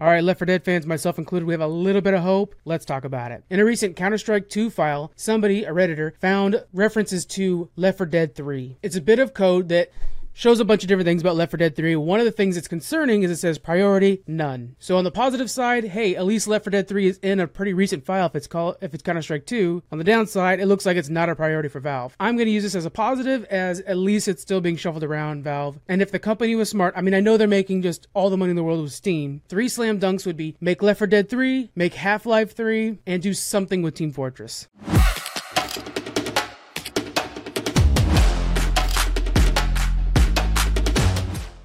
All right, Left 4 Dead fans, myself included, we have a little bit of hope. Let's talk about it. In a recent Counter Strike 2 file, somebody, a Redditor, found references to Left 4 Dead 3. It's a bit of code that shows a bunch of different things about Left 4 Dead 3. One of the things that's concerning is it says priority none. So on the positive side, hey, at least Left 4 Dead 3 is in a pretty recent file if it's called if it's Counter Strike 2. On the downside, it looks like it's not a priority for Valve. I'm going to use this as a positive as at least it's still being shuffled around Valve. And if the company was smart, I mean I know they're making just all the money in the world with Steam. Three slam dunks would be make Left 4 Dead 3, make Half-Life 3, and do something with Team Fortress.